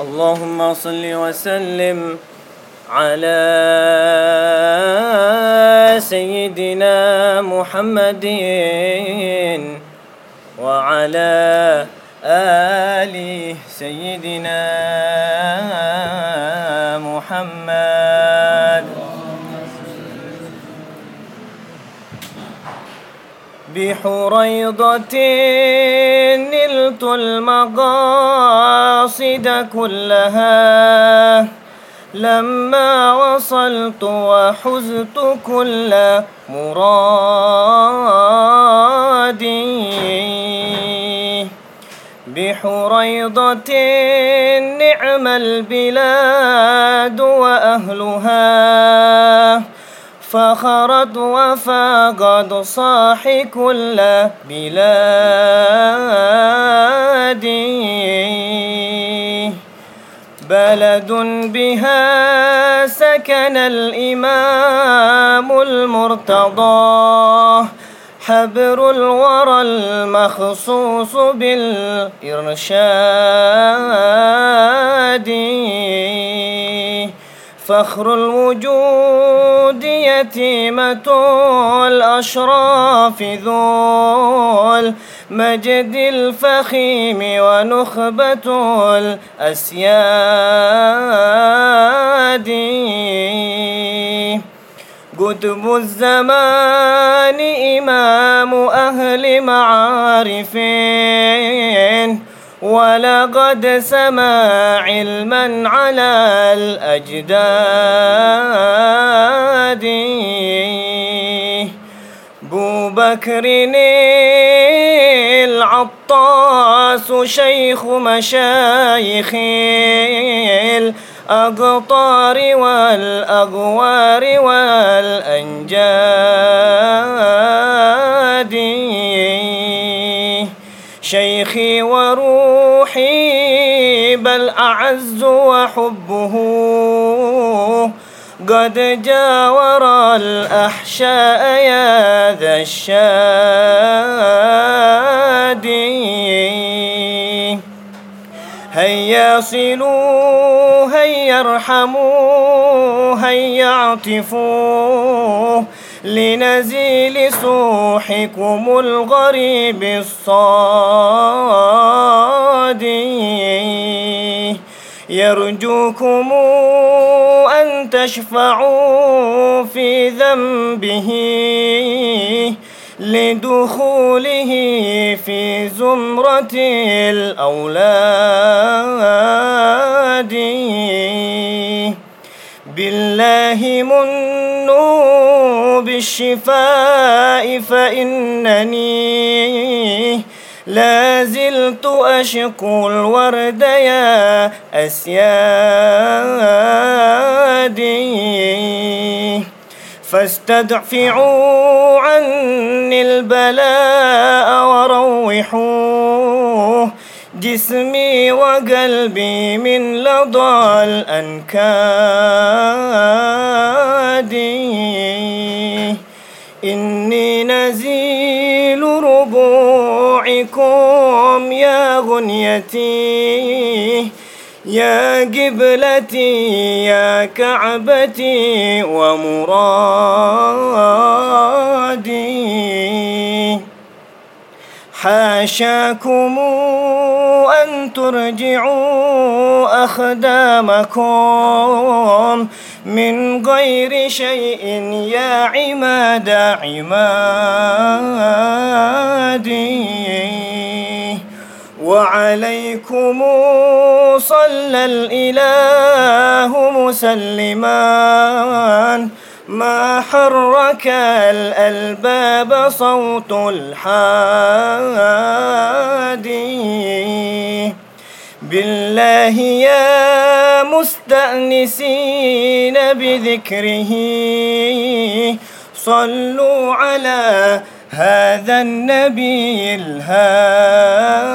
اللهم صل وسلم على سيدنا محمد وعلى آل سيدنا محمد. بحريضة نلت المقاصد كلها. لما وصلت وحزت كل مرادي بحريضة نعم البلاد وأهلها. فخرت وفاقد صاح كل بلادي بلد بها سكن الإمام المرتضى. حبر الورى المخصوص بالإرشاد. فخر الوجود يتيمة الأشراف ذو المجد الفخيم ونخبة الأسياد. قطب الزمان إمام أهل معارفين ولقد سما علما على الأجداد. بو بكر العطاس شيخ مشايخ الأقطار والأغوار والأنجاد. شيخي وروحي بل أعز وحبه قد جاور الأحشاء يا ذا الشادي هيا صلوا هيا ارحموا هيا اعطفوا لنزيل سوحكم الغريب الصادي يرجوكم تشفعوا في ذنبه لدخوله في زمرة الأولاد. بالله منوا بالشفاء فإنني لا زلت أشكو الورد يا أسيادي. فاستدفعوا عني البلاء وروحوه. جسمي وقلبي من لظى الأنكاد. إني نزيل ربوعكم غنيتي يا قبلتي يا كعبتي ومرادي. حاشاكم أن ترجعوا أخدامكم من غير شيء يا عماد عمادي. وعليكم صلى الإله مسلما ما حرك الألباب صوت الحادي؟ بالله يا مستأنسين بذكره. صلوا على هذا النبي الهادي.